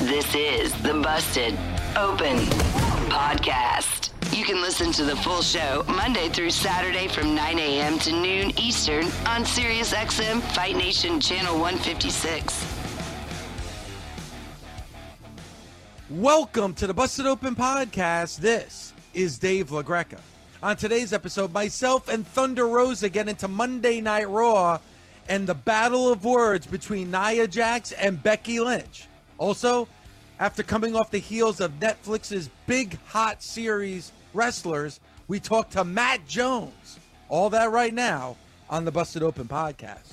This is the Busted Open Podcast. You can listen to the full show Monday through Saturday from 9 a.m. to noon Eastern on SiriusXM Fight Nation Channel 156. Welcome to the Busted Open Podcast. This is Dave LaGreca. On today's episode, myself and Thunder Rosa get into Monday Night Raw and the battle of words between Nia Jax and Becky Lynch. Also, after coming off the heels of Netflix's big hot series Wrestlers, we talk to Matt Jones. All that right now on the Busted Open podcast.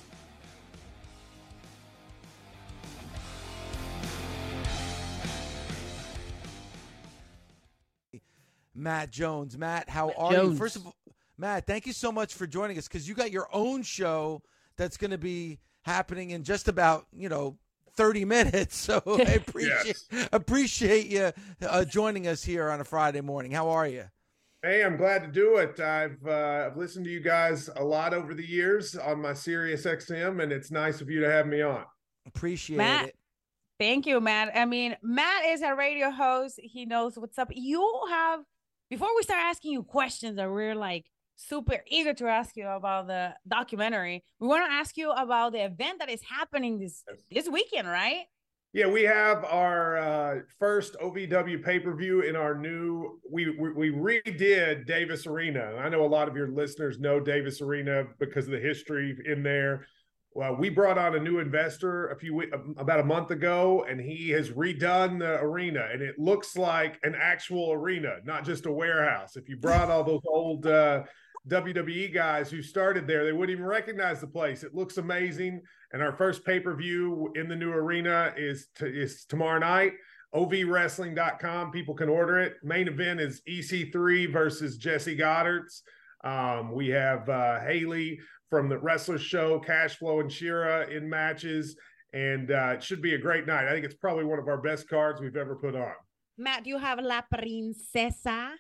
Matt Jones. Matt, how Matt are you? First of all, Matt, thank you so much for joining us because you got your own show that's going to be happening in just about, you know, 30 minutes. So I appreciate appreciate you uh, joining us here on a Friday morning. How are you? Hey, I'm glad to do it. I've uh, I've listened to you guys a lot over the years on my Sirius XM, and it's nice of you to have me on. Appreciate Matt. it. Thank you, Matt. I mean, Matt is a radio host. He knows what's up. You have, before we start asking you questions that we're like super eager to ask you about the documentary, we want to ask you about the event that is happening this this weekend, right? Yeah, we have our uh, first OVW pay per view in our new. We, we we redid Davis Arena. I know a lot of your listeners know Davis Arena because of the history in there. Well, we brought on a new investor a few about a month ago, and he has redone the arena, and it looks like an actual arena, not just a warehouse. If you brought all those old uh, WWE guys who started there, they wouldn't even recognize the place. It looks amazing. And our first pay per view in the new arena is to, is tomorrow night. OVWrestling.com. People can order it. Main event is EC3 versus Jesse Godderz. Um, we have uh, Haley from the Wrestlers Show, Cash Flow, and Shira in matches, and uh, it should be a great night. I think it's probably one of our best cards we've ever put on. Matt, do you have La Princesa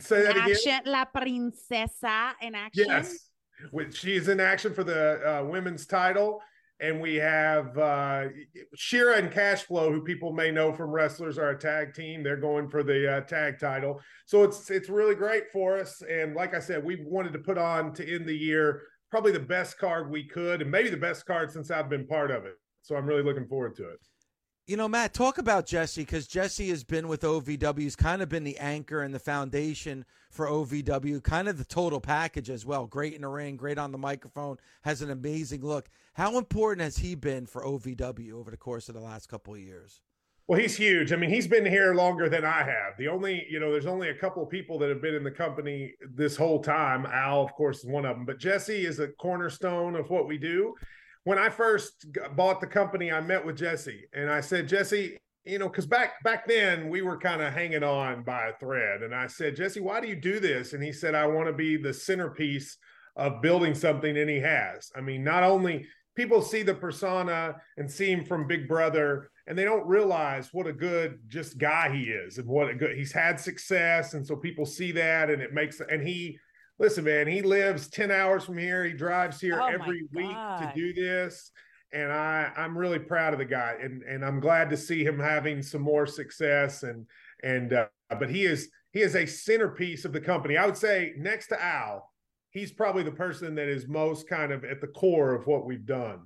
Say in that again. action? La Princesa in action? Yes, she's in action for the uh, women's title, and we have uh, Shira and Cashflow, who people may know from wrestlers, are a tag team. They're going for the uh, tag title, so it's it's really great for us. And like I said, we wanted to put on to end the year probably the best card we could, and maybe the best card since I've been part of it. So I'm really looking forward to it. You know, Matt, talk about Jesse because Jesse has been with OVW. He's kind of been the anchor and the foundation for OVW, kind of the total package as well. Great in the ring, great on the microphone, has an amazing look. How important has he been for OVW over the course of the last couple of years? Well, he's huge. I mean, he's been here longer than I have. The only, you know, there's only a couple of people that have been in the company this whole time. Al, of course, is one of them, but Jesse is a cornerstone of what we do. When I first bought the company, I met with Jesse and I said, Jesse, you know, because back back then we were kind of hanging on by a thread, and I said, Jesse, why do you do this? And he said, I want to be the centerpiece of building something, and he has. I mean, not only people see the persona and see him from Big Brother, and they don't realize what a good just guy he is, and what a good he's had success, and so people see that, and it makes and he. Listen, man, he lives 10 hours from here. He drives here Oh, every week to do this and I I'm really proud of the guy, and and I'm glad to see him having some more success, and and uh, but he is he is a centerpiece of the company. I would say next to Al, he's probably the person that is most kind of at the core of what we've done.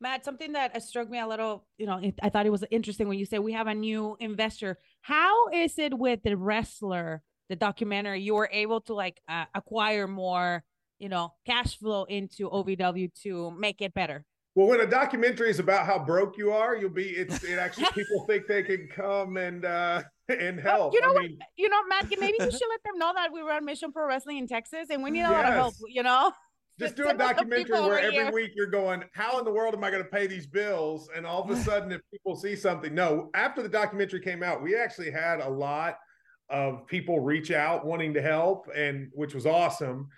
Matt, something that struck me a little, you know, I thought it was interesting when you said we have a new investor. How is it with the wrestler, the documentary? You were able to like uh, acquire more, you know, cash flow into OVW to make it better. Well, when a documentary is about how broke you are, you'll be. It's it actually people think they can come and uh and help. you know, I what, mean, you know, Matt, maybe you should let them know that we run Mission Pro Wrestling in Texas and we need a lot of help. You know, just do a Some of the documentary where every here- week you're going, how in the world am I going to pay these bills? And all of a sudden, if people see something, no. After the documentary came out, we actually had a lot of people reach out wanting to help, and which was awesome.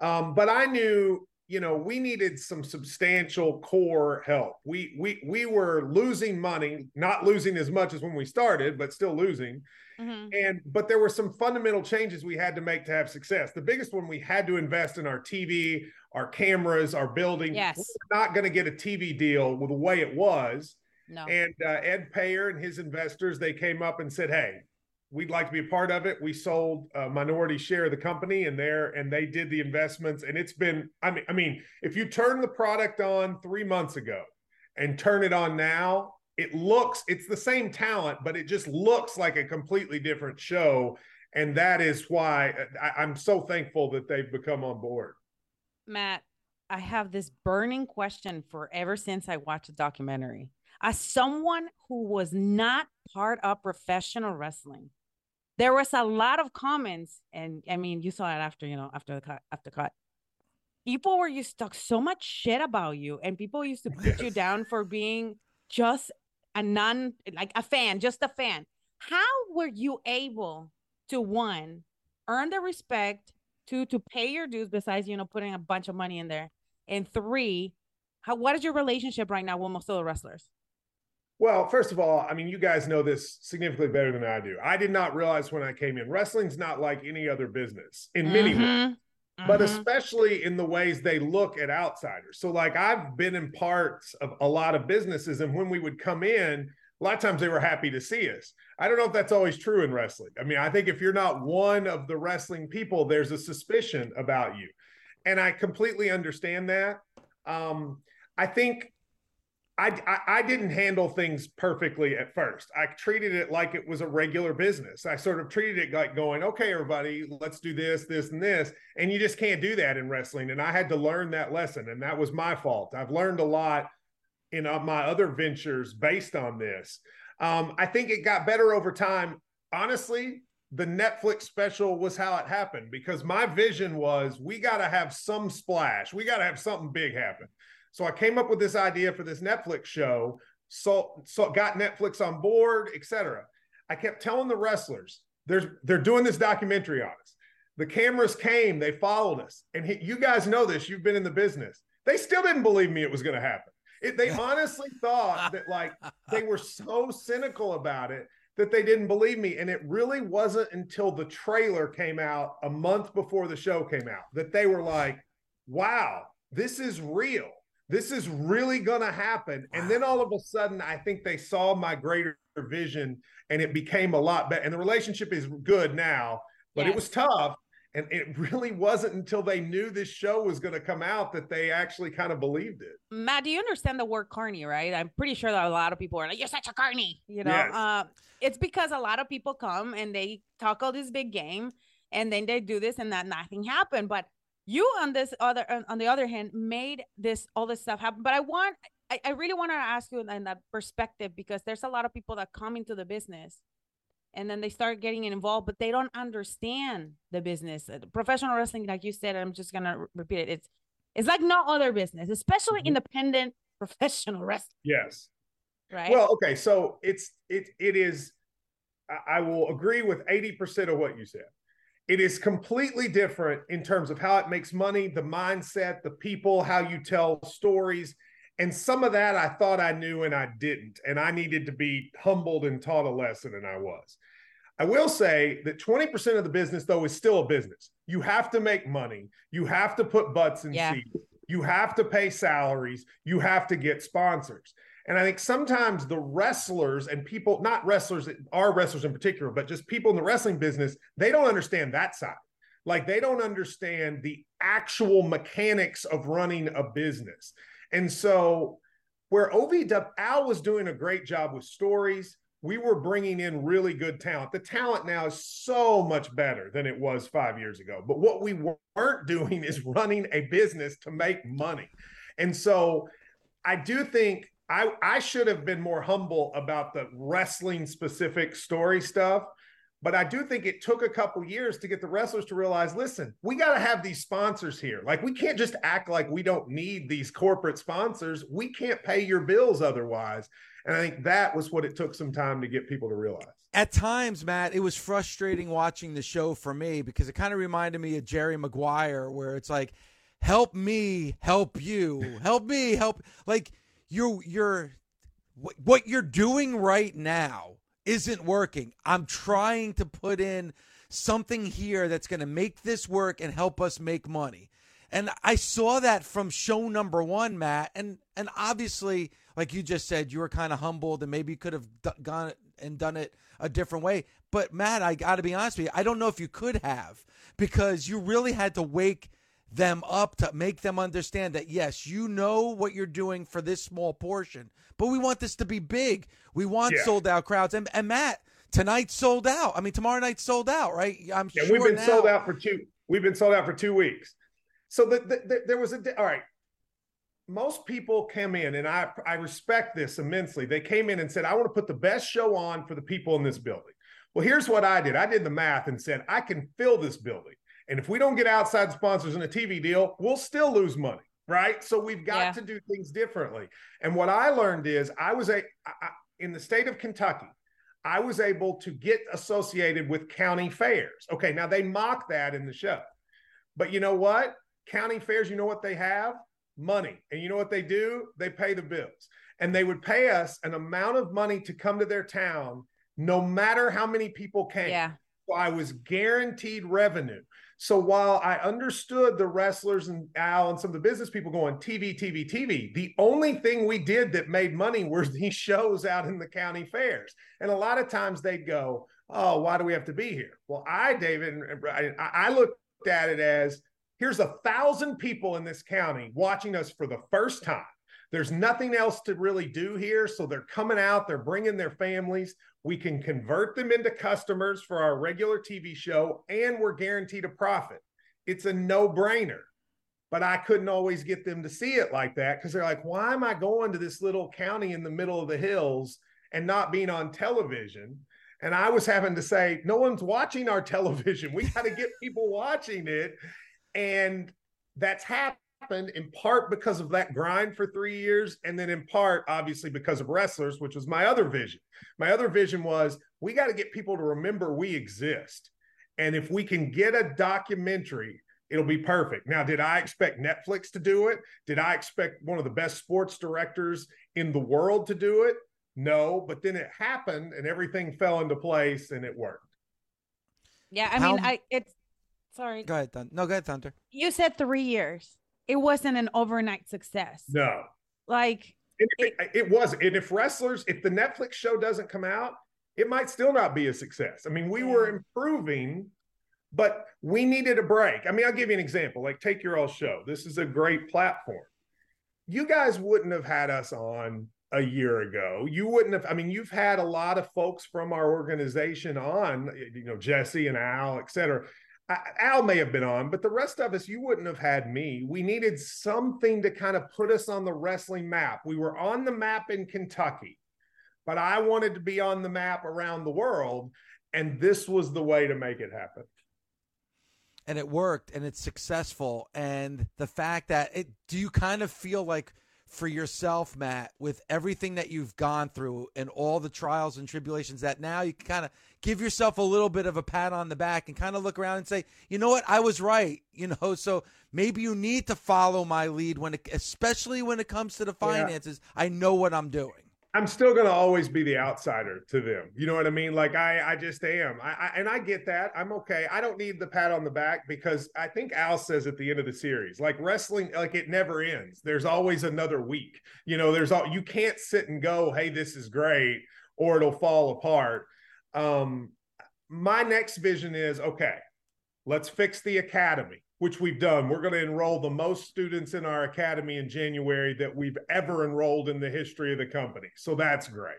Um, but I knew, you know, we needed some substantial core help. We we we were losing money, not losing as much as when we started, but still losing Mhm. and but there were some fundamental changes we had to make to have success the biggest one we had to invest in our tv our cameras our building Yes. we're not going to get a tv deal with the way it was no, and uh, ed payer and his investors they came up and said hey we'd like to be a part of it we sold a minority share of the company and there and they did the investments and it's been i mean i mean if you turn the product on three months ago and turn it on now it looks it's the same talent but it just looks like a completely different show and that is why uh, I, i'm so thankful that they've become on board Matt, I have this burning question for ever since I watched the documentary. As someone who was not part of professional wrestling, there was a lot of comments, and I mean, you saw it after, you know, after the cut, after cut. People were used to talk so much shit about you, and people used to put you down for being just a non, like a fan, just a fan. How were you able to one earn the respect, two to pay your dues besides you know putting a bunch of money in there, and three, how what is your relationship right now with most of the wrestlers? Well, first of all, I mean, you guys know this significantly better than I do. I did not realize when I came in, wrestling's not like any other business in many ways, Mhm, but especially in the ways they look at outsiders. So, like, I've been in parts of a lot of businesses, and when we would come in, a lot of times they were happy to see us. I don't know if that's always true in wrestling. I mean, I think if you're not one of the wrestling people, there's a suspicion about you. And I completely understand that. Um, I think I, I I didn't handle things perfectly at first. I treated it like it was a regular business. I sort of treated it like going, okay, everybody, let's do this, this, and this. And you just can't do that in wrestling. And I had to learn that lesson, and that was my fault. I've learned a lot in uh, my other ventures based on this. Um, I think it got better over time. Honestly, the Netflix special was how it happened because my vision was we got to have some splash. We got to have something big happen. So I came up with this idea for this Netflix show. So, so got Netflix on board, etc. I kept telling the wrestlers, "There's they're doing this documentary on us." The cameras came, they followed us, and he, you guys know this. You've been in the business. They still didn't believe me it was going to happen. It, they honestly thought that like they were so cynical about it that they didn't believe me. And it really wasn't until the trailer came out a month before the show came out that they were like, wow, this is real. This is really going to happen. And then all of a sudden, I think they saw my greater vision and it became a lot better. And the relationship is good now, but it was tough. And it really wasn't until they knew this show was going to come out that they actually kind of believed it. Matt, do you understand the word carny, right? I'm pretty sure that a lot of people are like, "You're such a carny," you know. Yes. Uh, it's because a lot of people come and they talk all this big game, and then they do this and that nothing happened. But you, on this other, on- the other hand, made this all this stuff happen. But I want, I, I really want to ask you in, in that perspective because there's a lot of people that come into the business, and then they start getting involved, but they don't understand the business. Uh, Professional wrestling, like you said, I'm just gonna repeat it. It's it's like no other business, especially Mhm. independent professional wrestling, Yes. right? Well, okay, so it's it it is. I- I will agree with eighty percent of what you said. It is completely different in terms of how it makes money, the mindset, the people, how you tell stories, and some of that I thought I knew and I didn't, and I needed to be humbled and taught a lesson, and I was. I will say that 20% of the business, though, is still a business. You have to make money. You have to put butts in Yeah. seats. You have to pay salaries. You have to get sponsors. And I think sometimes the wrestlers and people, not wrestlers, are wrestlers in particular, but just people in the wrestling business, they don't understand that side. Like they don't understand the actual mechanics of running a business. And so where OVW Al was doing a great job with stories. We were bringing in really good talent. The talent now is so much better than it was five years ago. But what we weren't doing is running a business to make money. And so I do think I, I should have been more humble about the wrestling specific story stuff but I do think it took a couple years to get the wrestlers to realize listen, we got to have these sponsors here. Like, we can't just act like we don't need these corporate sponsors. We can't pay your bills otherwise. And I think that was what it took some time to get people to realize. At times, Matt, it was frustrating watching the show for me because it kind of reminded me of Jerry Maguire, where it's like, help me, help you, help me, help. Like, you're, you're, what you're doing right now isn't working. I'm trying to put in something here that's going to make this work and help us make money. And I saw that from show number one, Matt. And and obviously, like you just said, you were kind of humbled and maybe you could have d- gone and done it a different way. But Matt, I got to be honest with you, I don't know if you could have because you really had to wake them up to make them understand that yes, you know what you're doing for this small portion, but we want this to be big. We want yeah. sold out crowds. And, and Matt, tonight sold out. I mean, tomorrow night sold out, right? I'm yeah, sure we've been now. sold out for two. We've been sold out for two weeks. So the, the, the, there was a all right. Most people came in, and I I respect this immensely. They came in and said, "I want to put the best show on for the people in this building." Well, here's what I did. I did the math and said, "I can fill this building." And if we don't get outside sponsors in a TV deal, we'll still lose money, right? So we've got yeah. to do things differently. And what I learned is I was a I, in the state of Kentucky, I was able to get associated with county fairs. Okay, now they mock that in the show. But you know what? County fairs, you know what they have? Money. And you know what they do? They pay the bills. And they would pay us an amount of money to come to their town no matter how many people came. Yeah. So I was guaranteed revenue. So while I understood the wrestlers and Al and some of the business people going TV, TV, TV, the only thing we did that made money was these shows out in the county fairs. And a lot of times they'd go, Oh, why do we have to be here? Well, I, David, I looked at it as here's a thousand people in this county watching us for the first time. There's nothing else to really do here. So they're coming out, they're bringing their families. We can convert them into customers for our regular TV show, and we're guaranteed a profit. It's a no brainer. But I couldn't always get them to see it like that because they're like, why am I going to this little county in the middle of the hills and not being on television? And I was having to say, no one's watching our television. We got to get people watching it. And that's happened happened in part because of that grind for three years, and then in part, obviously, because of wrestlers, which was my other vision. My other vision was we got to get people to remember we exist. And if we can get a documentary, it'll be perfect. Now, did I expect Netflix to do it? Did I expect one of the best sports directors in the world to do it? No, but then it happened and everything fell into place and it worked. Yeah, I mean, I it's sorry. Go ahead, Thunder. No, go ahead, Thunder. You said three years it wasn't an overnight success. No. Like it, it, it was. And if wrestlers, if the Netflix show doesn't come out, it might still not be a success. I mean, we yeah. were improving, but we needed a break. I mean, I'll give you an example. Like, take your all show. This is a great platform. You guys wouldn't have had us on a year ago. You wouldn't have, I mean, you've had a lot of folks from our organization on, you know, Jesse and Al, et cetera. Al may have been on, but the rest of us, you wouldn't have had me. We needed something to kind of put us on the wrestling map. We were on the map in Kentucky, but I wanted to be on the map around the world. And this was the way to make it happen. And it worked and it's successful. And the fact that it, do you kind of feel like for yourself, Matt, with everything that you've gone through and all the trials and tribulations, that now you can kind of give yourself a little bit of a pat on the back and kind of look around and say, you know what, I was right. You know, so maybe you need to follow my lead when, it, especially when it comes to the finances. Yeah. I know what I'm doing. I'm still going to always be the outsider to them. You know what I mean? Like I, I just am. I, I, and I get that. I'm okay. I don't need the pat on the back because I think Al says at the end of the series, like wrestling, like it never ends. There's always another week. You know, there's all you can't sit and go, "Hey, this is great," or it'll fall apart. Um, my next vision is okay. Let's fix the academy which we've done. We're going to enroll the most students in our academy in January that we've ever enrolled in the history of the company. So that's great.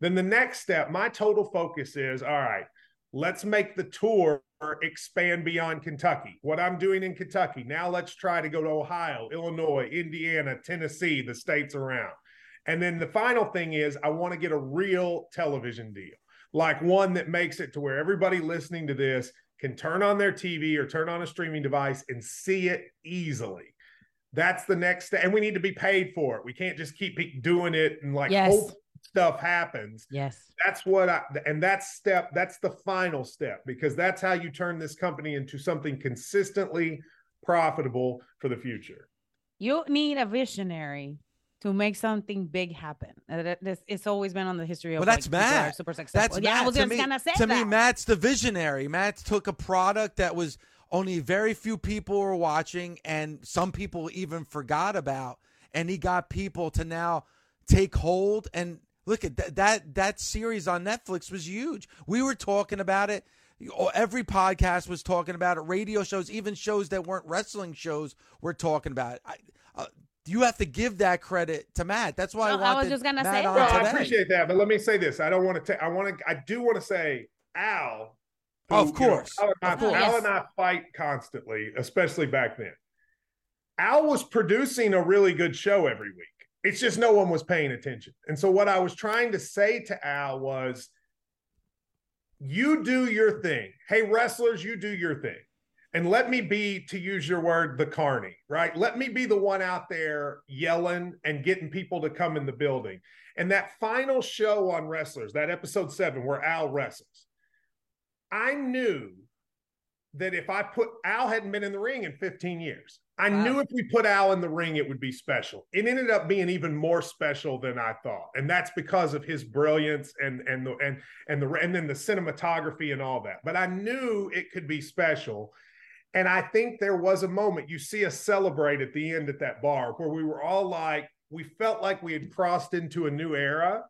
Then the next step, my total focus is all right, let's make the tour expand beyond Kentucky. What I'm doing in Kentucky, now let's try to go to Ohio, Illinois, Indiana, Tennessee, the states around. And then the final thing is, I want to get a real television deal, like one that makes it to where everybody listening to this can turn on their TV or turn on a streaming device and see it easily. That's the next step. And we need to be paid for it. We can't just keep doing it and like Yes. hope stuff happens. Yes. That's what I, and that's step, that's the final step because that's how you turn this company into something consistently profitable for the future. You need a visionary to make something big happen. It's always been on the history of Well, that's like, Matt. super successful. That's yeah, Matt. I was to just me, gonna say to that. me, Matt's the visionary. Matt took a product that was only very few people were watching, and some people even forgot about, and he got people to now take hold. And look at that that that series on Netflix was huge. We were talking about it. Every podcast was talking about it. Radio shows, even shows that weren't wrestling shows, were talking about it. I, uh, you have to give that credit to Matt. That's why No, I I was wanted just gonna Matt say on Well, that. I appreciate that, but let me say this. I don't want to take, I want to, I do want to say Al. Of you know. Al, and I, Of course. Al and I fight constantly, especially back then. Al was producing a really good show every week. It's just no one was paying attention. And so what I was trying to say to Al was you do your thing. Hey, wrestlers, you do your thing. And let me be, to use your word, the carney, right? Let me be the one out there yelling and getting people to come in the building. And that final show on Wrestlers, that episode seven where Al wrestles, I knew that if I put Al hadn't been in the ring in 15 years. I Wow. knew if we put Al in the ring, it would be special. It ended up being even more special than I thought, and that's because of his brilliance and and the and and the and then the cinematography and all that. But I knew it could be special, and I think there was a moment you see us celebrate at the end at that bar where we were all like, we felt like we had crossed into a new era,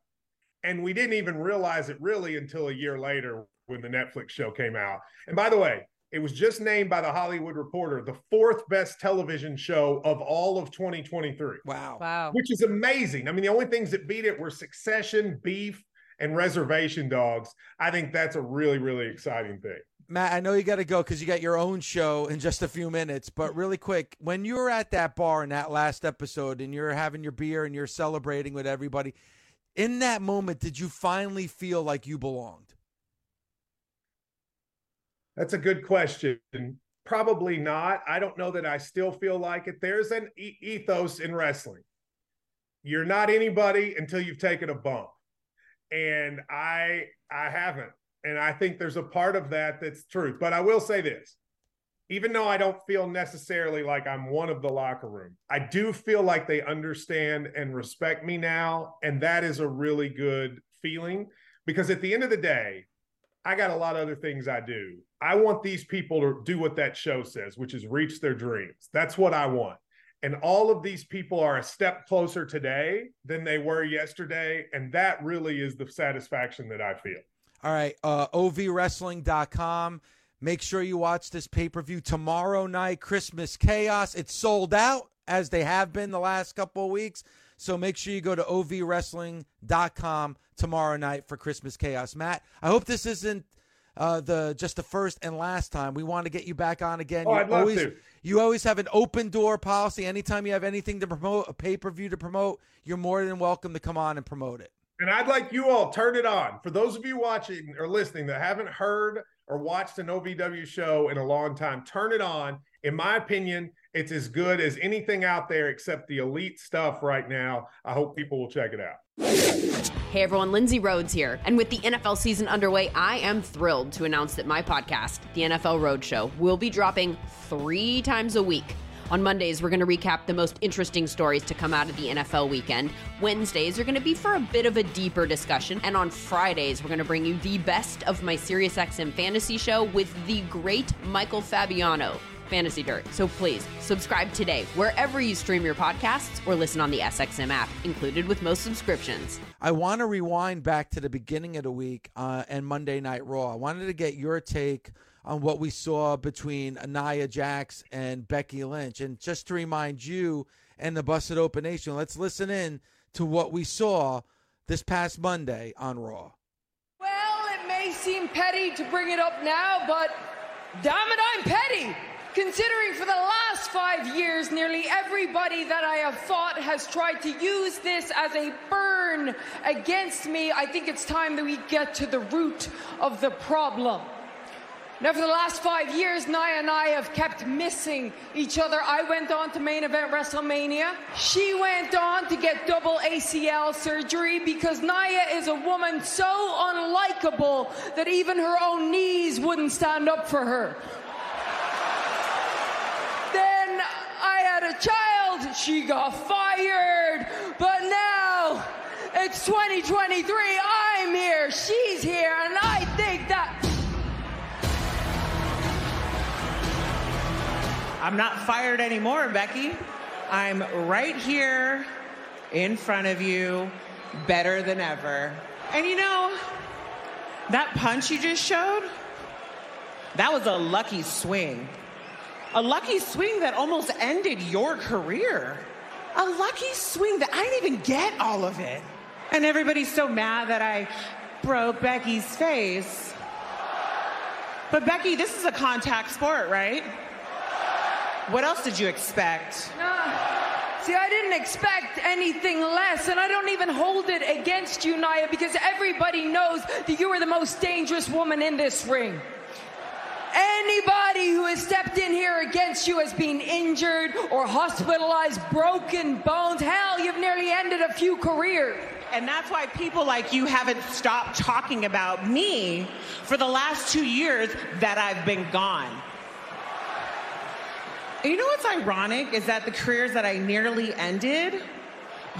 and we didn't even realize it really until a year later when the Netflix show came out. And by the way, it was just named by the Hollywood Reporter the fourth best television show of all of 2023, Wow. Wow. which is amazing. I mean, the only things that beat it were Succession, Beef, and Reservation Dogs. I think that's a really, really exciting thing. Matt, I know you got to go because you got your own show in just a few minutes. But really quick, when you were at that bar in that last episode and you're having your beer and you're celebrating with everybody, in that moment, did you finally feel like you belonged? That's a good question. Probably not. I don't know that I still feel like it. There's an e- ethos in wrestling. You're not anybody until you've taken a bump. And I I haven't. And I think there's a part of that that's truth. But I will say this. Even though I don't feel necessarily like I'm one of the locker room, I do feel like they understand and respect me now. And that is a really good feeling because at the end of the day, I got a lot of other things I do. I want these people to do what that show says, which is reach their dreams. That's what I want. And all of these people are a step closer today than they were yesterday. And that really is the satisfaction that I feel. All right, uh, ovwrestling.com. Make sure you watch this pay per view tomorrow night, Christmas Chaos. It's sold out as they have been the last couple of weeks. So make sure you go to ovwrestling.com tomorrow night for Christmas Chaos. Matt, I hope this isn't uh, the just the first and last time. We want to get you back on again. Oh, You I'd love always, to. You always have an open door policy. Anytime you have anything to promote, a pay per view to promote, you're more than welcome to come on and promote it. And I'd like you all turn it on. For those of you watching or listening that haven't heard or watched an OVW show in a long time, turn it on. In my opinion, it's as good as anything out there except the elite stuff right now. I hope people will check it out. Hey everyone, Lindsay Rhodes here. And with the NFL season underway, I am thrilled to announce that my podcast, The NFL Roadshow, will be dropping three times a week. On Mondays, we're going to recap the most interesting stories to come out of the NFL weekend. Wednesdays are going to be for a bit of a deeper discussion. And on Fridays, we're going to bring you the best of my SiriusXM fantasy show with the great Michael Fabiano. Fantasy Dirt. So please subscribe today wherever you stream your podcasts or listen on the SXM app, included with most subscriptions. I want to rewind back to the beginning of the week uh, and Monday Night Raw. I wanted to get your take on what we saw between Nia Jax and Becky Lynch. And just to remind you and the Busted Open Nation, let's listen in to what we saw this past Monday on Raw. Well, it may seem petty to bring it up now, but damn it, I'm petty. Considering for the last five years, nearly everybody that I have fought has tried to use this as a burn against me, I think it's time that we get to the root of the problem. Now, for the last five years, Nia and I have kept missing each other. I went on to main event WrestleMania. She went on to get double ACL surgery because Nia is a woman so unlikable that even her own knees wouldn't stand up for her. Then I had a child, she got fired, but now it's 2023. I'm here, she's here, and I think I'm not fired anymore, Becky. I'm right here in front of you, better than ever. And you know, that punch you just showed, that was a lucky swing. A lucky swing that almost ended your career. A lucky swing that I didn't even get all of it. And everybody's so mad that I broke Becky's face. But Becky, this is a contact sport, right? What else did you expect? Uh, see, I didn't expect anything less, and I don't even hold it against you, Nia, because everybody knows that you are the most dangerous woman in this ring. Anybody who has stepped in here against you has been injured or hospitalized, broken bones. Hell, you've nearly ended a few careers. And that's why people like you haven't stopped talking about me for the last two years that I've been gone. You know what's ironic is that the careers that I nearly ended,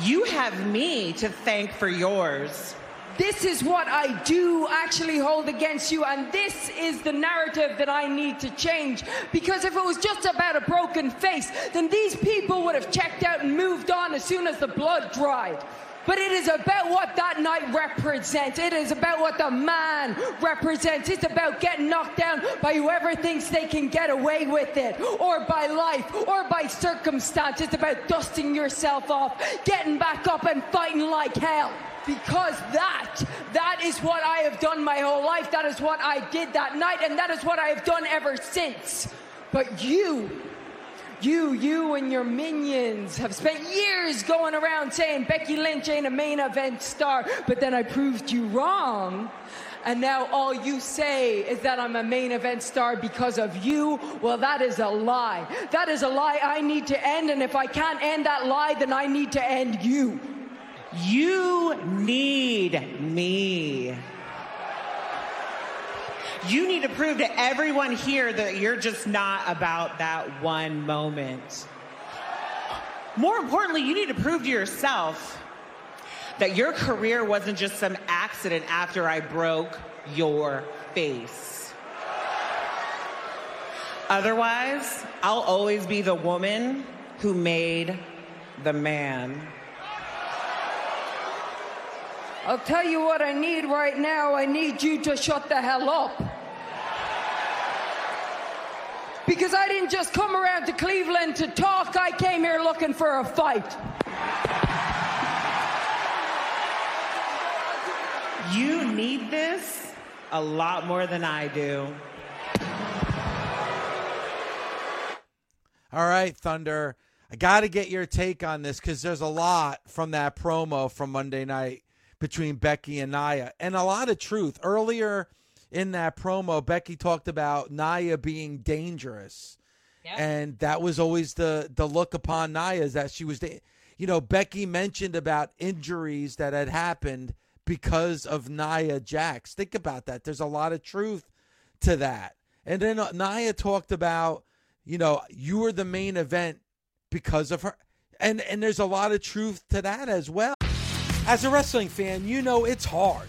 you have me to thank for yours. This is what I do actually hold against you, and this is the narrative that I need to change. Because if it was just about a broken face, then these people would have checked out and moved on as soon as the blood dried. But it is about what that night represents. It is about what the man represents. It's about getting knocked down by whoever thinks they can get away with it, or by life, or by circumstance. It's about dusting yourself off, getting back up, and fighting like hell. Because that, that is what I have done my whole life. That is what I did that night, and that is what I have done ever since. But you, you, you and your minions have spent years going around saying Becky Lynch ain't a main event star, but then I proved you wrong. And now all you say is that I'm a main event star because of you. Well, that is a lie. That is a lie I need to end. And if I can't end that lie, then I need to end you. You need me. You need to prove to everyone here that you're just not about that one moment. More importantly, you need to prove to yourself that your career wasn't just some accident after I broke your face. Otherwise, I'll always be the woman who made the man. I'll tell you what I need right now. I need you to shut the hell up. Because I didn't just come around to Cleveland to talk, I came here looking for a fight. You need this a lot more than I do. All right, Thunder. I got to get your take on this because there's a lot from that promo from Monday night between Becky and Nia, and a lot of truth. Earlier in that promo, Becky talked about Nia being dangerous, and that was always the the look upon Nia is that she was, da- you know, Becky mentioned about injuries that had happened because of Nia Jax. Think about that. There's a lot of truth to that. And then uh, Nia talked about, you know, you were the main event because of her. And and there's a lot of truth to that as well. As a wrestling fan, you know it's hard.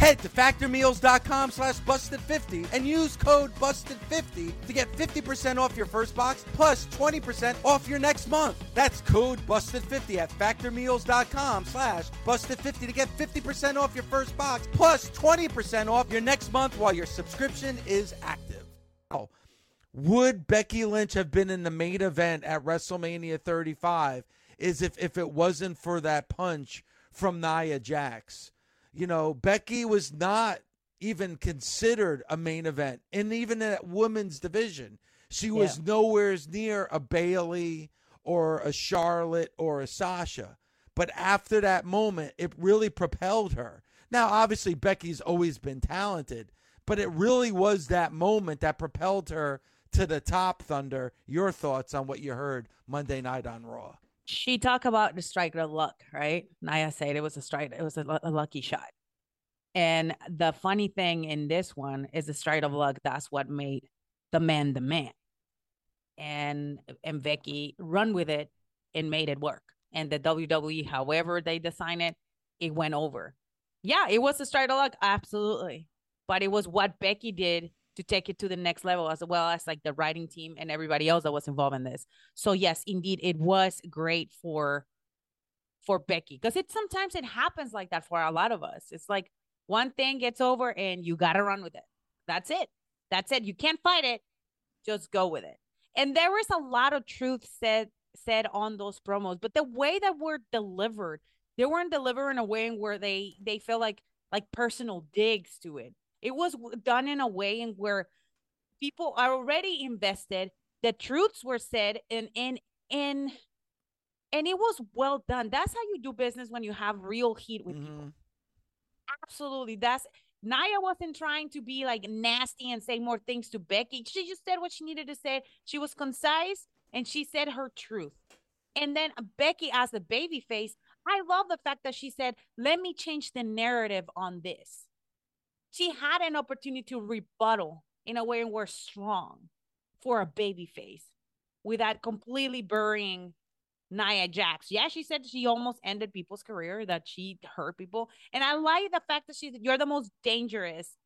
Head to factormeals.com slash busted50 and use code busted50 to get 50% off your first box plus 20% off your next month. That's code busted50 at factormeals.com slash busted50 to get 50% off your first box plus 20% off your next month while your subscription is active. Would Becky Lynch have been in the main event at WrestleMania 35 is if, if it wasn't for that punch from Nia Jax? You know, Becky was not even considered a main event, and even in that women's division, she was yeah. nowhere near a Bayley or a Charlotte or a Sasha. But after that moment, it really propelled her. Now, obviously, Becky's always been talented, but it really was that moment that propelled her to the top. Thunder, your thoughts on what you heard Monday night on Raw? She talked about the strike of luck, right? Nia said it was a strike, it was a, a lucky shot. And the funny thing in this one is the strike of luck. That's what made the man the man. And and Becky run with it and made it work. And the WWE, however they design it, it went over. Yeah, it was a strike of luck, absolutely. But it was what Becky did to take it to the next level as well as like the writing team and everybody else that was involved in this. So yes, indeed it was great for for Becky because it sometimes it happens like that for a lot of us. It's like one thing gets over and you got to run with it. That's it. That's it. You can't fight it. Just go with it. And there was a lot of truth said said on those promos, but the way that were delivered, they weren't delivered in a way where they they feel like like personal digs to it. It was done in a way in where people are already invested. The truths were said in in in and it was well done. That's how you do business when you have real heat with people. Mhm. Absolutely. That's Nia wasn't trying to be like nasty and say more things to Becky. She just said what she needed to say. She was concise and she said her truth. And then Becky, as the baby face, I love the fact that she said, Let me change the narrative on this. She had an opportunity to rebuttal in a way and we're strong for a baby face without completely burying Nia Jax. Yeah, she said she almost ended people's career, that she hurt people. And I like the fact that she's you're the most dangerous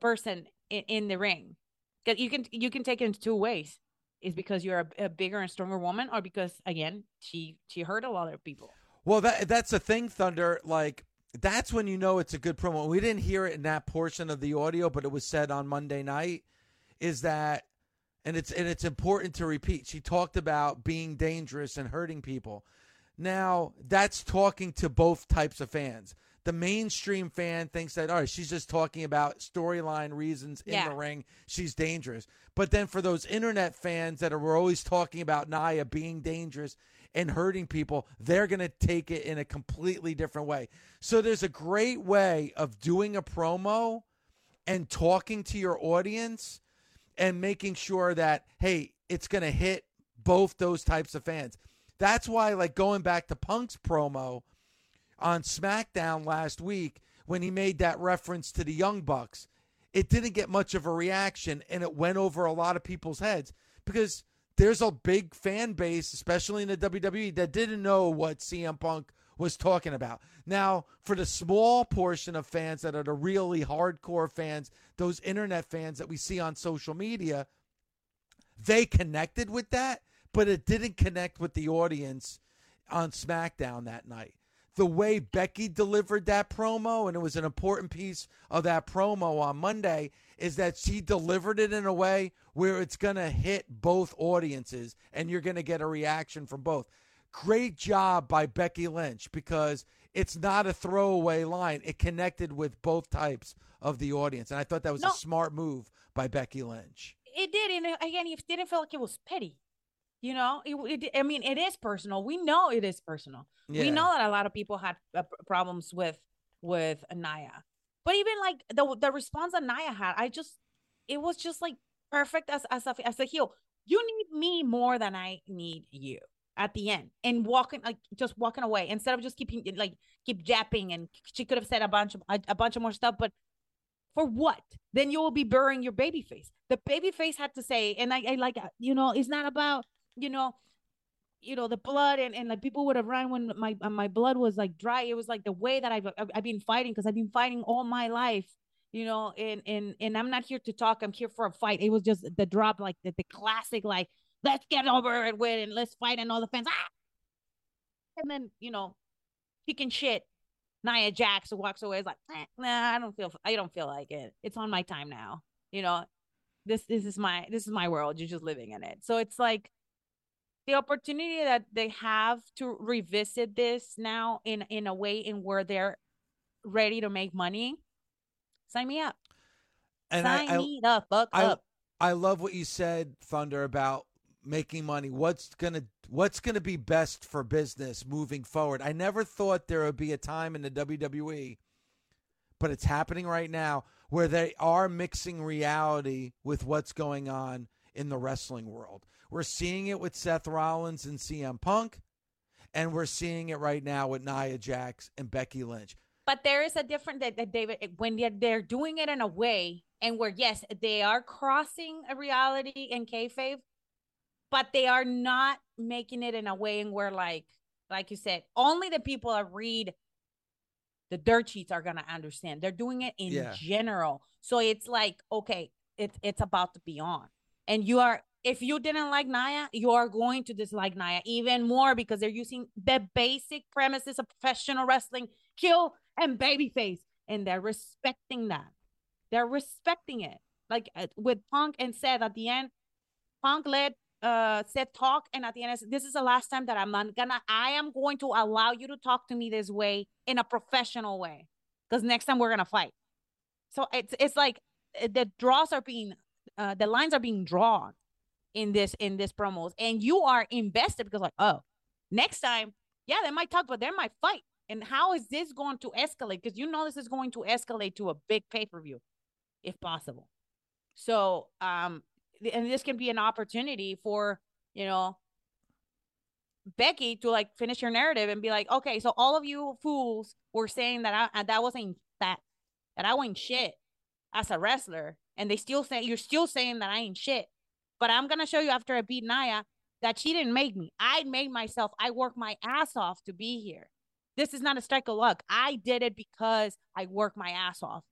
person in, in the ring. Because you can you can take it in two ways. Is because you're a, a bigger and stronger woman, or because again, she she hurt a lot of people. Well, that that's the thing, Thunder. Like that's when you know it's a good promo. We didn't hear it in that portion of the audio, but it was said on Monday night. Is that and it's and it's important to repeat. She talked about being dangerous and hurting people. Now that's talking to both types of fans. The mainstream fan thinks that all right, she's just talking about storyline reasons in Yeah. the ring. She's dangerous. But then for those internet fans that are always talking about Nia being dangerous and hurting people, they're going to take it in a completely different way. So there's a great way of doing a promo and talking to your audience and making sure that hey, it's going to hit both those types of fans. That's why like going back to Punk's promo on SmackDown last week when he made that reference to the Young Bucks, it didn't get much of a reaction and it went over a lot of people's heads because there's a big fan base, especially in the WWE, that didn't know what CM Punk was talking about. Now, for the small portion of fans that are the really hardcore fans, those internet fans that we see on social media, they connected with that, but it didn't connect with the audience on SmackDown that night. The way Becky delivered that promo, and it was an important piece of that promo on Monday, is that she delivered it in a way where it's going to hit both audiences and you're going to get a reaction from both. Great job by Becky Lynch because it's not a throwaway line. It connected with both types of the audience. And I thought that was No. a smart move by Becky Lynch. It did, and again, it didn't feel like it was petty. You know, it, it, I mean, it is personal. We know it is personal. Yeah. We know that a lot of people had uh, problems with with Nia, but even like the the response that Nia had, I just it was just like perfect as as a as a heel. You need me more than I need you at the end, and walking like just walking away instead of just keeping like keep japping. And she could have said a bunch of a, a bunch of more stuff, but for what? Then you will be burying your baby face. The baby face had to say, and I, I like, uh, you know, it's not about, you know, you know, the blood and, and like people would have run when my uh, my blood was like dry. It was like the way that I've I've, been fighting because I've been fighting all my life, you know, and and and I'm not here to talk. I'm here for a fight. It was just the drop, like the, the classic, like let's get over it with and let's fight and all the fans. Ah! And then you know, kicking shit Nia Jax walks away is like, "Eh, nah, I don't feel I don't feel like it. It's on my time now. You know, this this is my this is my world. You're just living in it. So it's like the opportunity that they have to revisit this now in in a way in where they're ready to make money. Sign me up. And Sign I, I, me the fuck I, up. I love what you said, Thunder, about making money. What's gonna What's gonna be best for business moving forward? I never thought there would be a time in the WWE, but it's happening right now where they are mixing reality with what's going on in the wrestling world. We're seeing it with Seth Rollins and CM Punk, and we're seeing it right now with Nia Jax and Becky Lynch. But there is a different that, that David when they're, they're doing it in a way and where yes they are crossing a reality and kayfabe, but they are not making it in a way in where like like you said only the people that read the dirt sheets are gonna understand. They're doing it in Yeah. general, so it's like okay, it's it's about to be on, and you are if you didn't like Nia, you are going to dislike Nia even more because they're using the basic premises of professional wrestling, kill and babyface, and they're respecting that. They're respecting it. Like uh, with Punk and Seth at the end, Punk let uh Seth talk, and at the end, said, this is the last time that I'm not gonna. I am going to allow you to talk to me this way in a professional way, because next time we're gonna fight. So it's it's like uh, the draws are being, uh, the lines are being drawn in this in this promos, and you are invested because like, oh, next time, yeah, they might talk, but they might fight. And how is this going to escalate? Because you know this is going to escalate to a big pay per view, if possible. So, um, and this can be an opportunity for you know Becky to like finish her narrative and be like, okay, so all of you fools were saying that I that wasn't that that I wasn't shit as a wrestler, and they still say you're still saying that I ain't shit. But I'm gonna show you after I beat Nia that she didn't make me. I made myself. I worked my ass off to be here. This is not a strike of luck. I did it because I worked my ass off.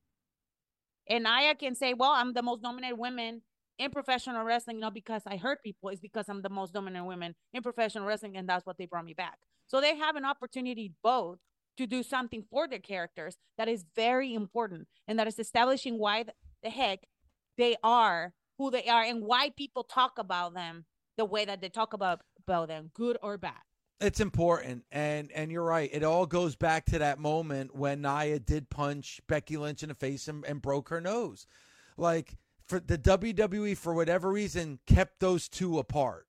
And Nia can say, well, I'm the most dominant woman in professional wrestling, you know, because I hurt people, it's because I'm the most dominant woman in professional wrestling, and that's what they brought me back. So they have an opportunity both to do something for their characters that is very important, and that is establishing why the heck they are who they are and why people talk about them the way that they talk about about them, good or bad. It's important, and and you're right. It all goes back to that moment when Nia did punch Becky Lynch in the face and, and broke her nose. Like for the WWE for whatever reason kept those two apart.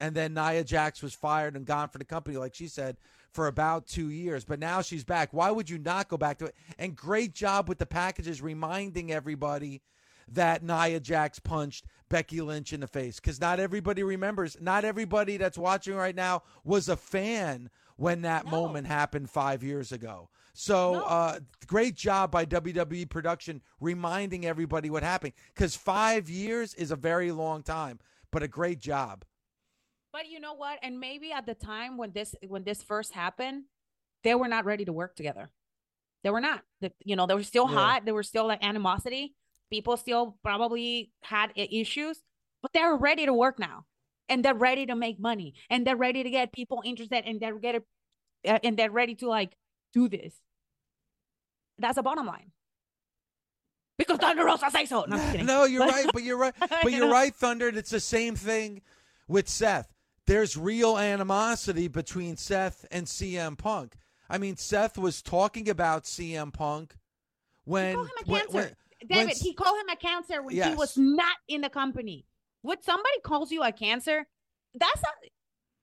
And then Nia Jax was fired and gone for the company, like she said, for about two years. But now she's back. Why would you not go back to it? And great job with the packages reminding everybody that Nia Jax punched Becky Lynch in the face. Because not everybody remembers. Not everybody that's watching right now was a fan when that no. moment happened five years ago. So, no. uh, great job by WWE production reminding everybody what happened because five years is a very long time, but a great job. But you know what? And maybe at the time when this when this first happened, they were not ready to work together. They were not. You know, they were still yeah. hot. They were still like animosity. People still probably had issues, but they're ready to work now, and they're ready to make money, and they're ready to get people interested, and they're get uh, and they're ready to like do this. That's a bottom line. Because Thunder Rosa say so. No, no you're right, but you're right. But you're right, Thunder. It's the same thing with Seth. There's real animosity between Seth and CM Punk. I mean, Seth was talking about CM Punk when when, when, David, when, he called him a cancer when yes. he was not in the company. When somebody calls you a cancer, that's a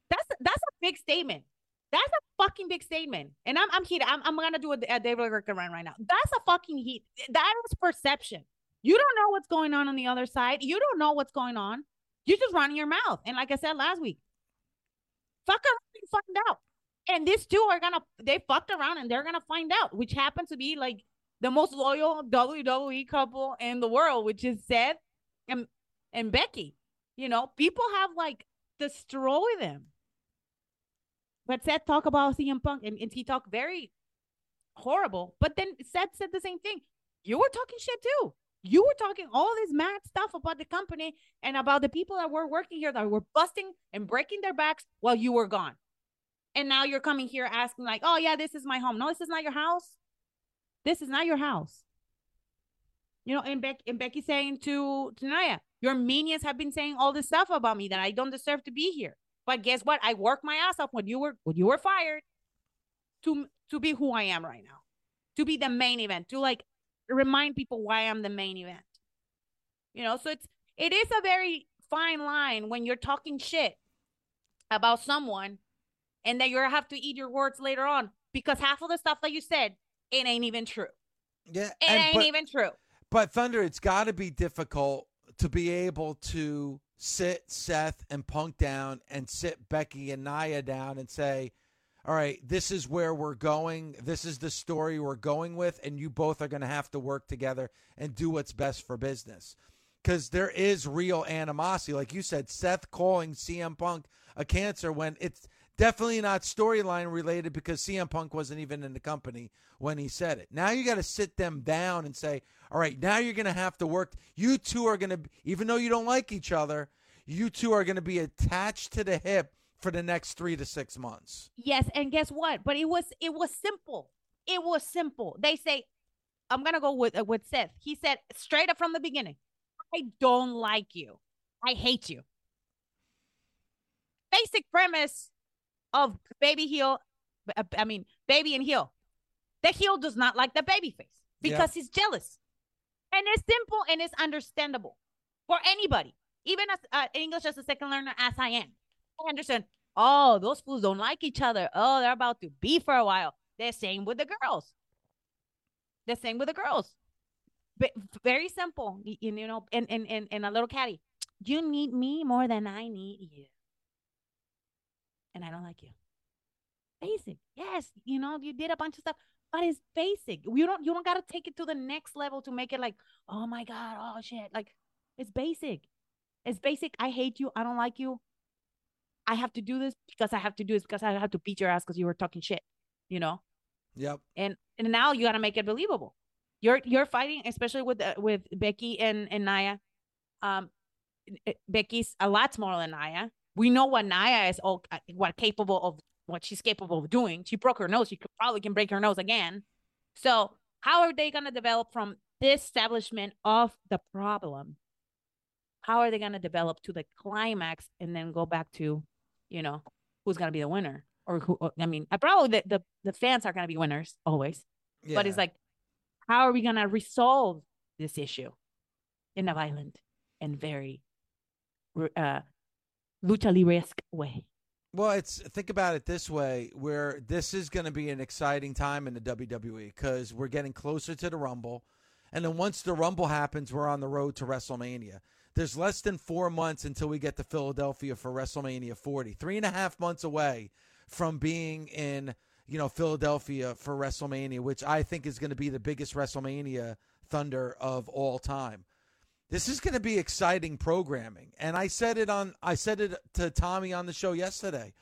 that's a, that's a big statement. That's a fucking big statement. And I'm I'm heated. I'm, I'm gonna do a, a David Ricker run right now. That's a fucking heat. That is perception. You don't know what's going on on the other side. You don't know what's going on. You're just running your mouth. And like I said last week, fuck around and find out. And these two are gonna they fucked around and they're gonna find out, which happens to be like the most loyal WWE couple in the world, which is Seth and and Becky. You know, people have like destroyed them but Seth talk about CM Punk and, and he talked very horrible. But then Seth said the same thing. You were talking shit too. You were talking all this mad stuff about the company and about the people that were working here that were busting and breaking their backs while you were gone. And now you're coming here asking, like, oh, yeah, this is my home. No, this is not your house. This is not your house. You know, and, Beck- and Becky saying to, to Nia, your minions have been saying all this stuff about me that I don't deserve to be here. But guess what? I worked my ass off when you were when you were fired to to be who I am right now. To be the main event, to like remind people why I'm the main event. You know, so it's it is a very fine line when you're talking shit about someone and then you have to eat your words later on because half of the stuff that you said it ain't even true. Yeah, it ain't but, even true. But Thunder, it's got to be difficult to be able to sit Seth and Punk down and sit Becky and Nia down and say, all right, this is where we're going. This is the story we're going with. And you both are going to have to work together and do what's best for business. Because there is real animosity. Like you said, Seth calling CM Punk a cancer when it's definitely not storyline related because CM Punk wasn't even in the company when he said it. Now you got to sit them down and say, all right, now you're going to have to work. You two are going to, even though you don't like each other, you two are going to be attached to the hip for the next three to six months. Yes, and guess what? But it was it was simple. It was simple. They say, I'm gonna go with uh, with Seth. He said straight up from the beginning, I don't like you. I hate you. Basic premise of baby heel. I mean, baby and heel. The heel does not like the baby face because he's jealous. And it's simple and it's understandable for anybody. even as uh, English as a second learner as I am. I understand. Oh, those fools don't like each other. Oh, they're about to be for a while. The same with the girls. The same with the girls. But very simple, you, you know, and, and, and, and a little catty. You need me more than I need you. And I don't like you. Basic. Yes, you know, you did a bunch of stuff, but it's basic. You don't you don't gotta take it to the next level to make it like, oh my God, oh shit. Like it's basic. It's basic. I hate you. I don't like you. I have to do this because I have to do this because I have to beat your ass because you were talking shit, you know? Yep. And and now you got to make it believable. You're you're fighting, especially with uh, with Becky and and Nia. Um, Becky's a lot smaller than Nia. We know what Nia is all uh, what capable of what she's capable of doing. She broke her nose. She could, probably can break her nose again. So how are they going to develop from this establishment of the problem? How are they going to develop to the climax and then go back to, you know, who's going to be the winner? Or who? I mean, I probably the the, the fans are going to be winners always. Yeah. But it's like, how are we going to resolve this issue in a violent and very uh, lucha way? Well, it's think about it this way: where this is going to be an exciting time in the WWE because we're getting closer to the Rumble, and then once the Rumble happens, we're on the road to WrestleMania. There's less than four months until we get to Philadelphia for WrestleMania 40. Three and a half months away from being in, you know, Philadelphia for WrestleMania, which I think is going to be the biggest WrestleMania thunder of all time. This is going to be exciting programming. And I said it on I said it to Tommy on the show yesterday.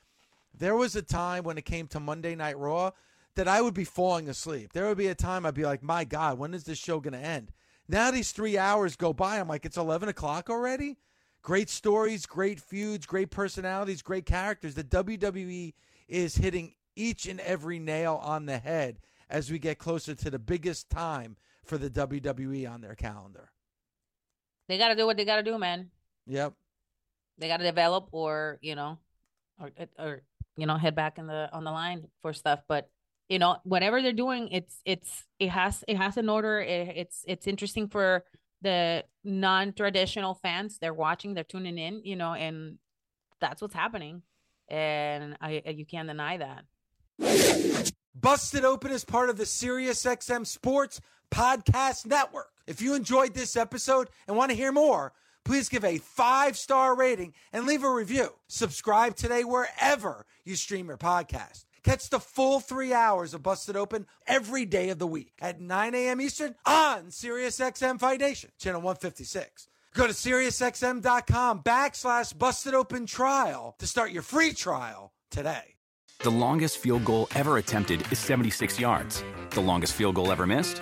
There was a time when it came to Monday Night Raw that I would be falling asleep. There would be a time I'd be like, "My God, when is this show going to end?" Now these three hours go by. I'm like, "It's 11 o'clock already." Great stories, great feuds, great personalities, great characters. The WWE is hitting each and every nail on the head as we get closer to the biggest time for the WWE on their calendar. They got to do what they got to do, man. Yep. They got to develop, or you know, or or you know, head back in the on the line for stuff. But you know, whatever they're doing, it's it's it has it has an order. It, it's it's interesting for the non-traditional fans. They're watching, they're tuning in, you know, and that's what's happening. And I uh, you can't deny that. Busted Open is part of the SiriusXM Sports Podcast Network. If you enjoyed this episode and want to hear more, please give a five star rating and leave a review. Subscribe today wherever you stream your podcast. Catch the full three hours of Busted Open every day of the week at 9 a.m. Eastern on SiriusXM Fight Nation, channel 156. Go to SiriusXM.com backslash Busted Open Trial to start your free trial today. The longest field goal ever attempted is 76 yards. The longest field goal ever missed?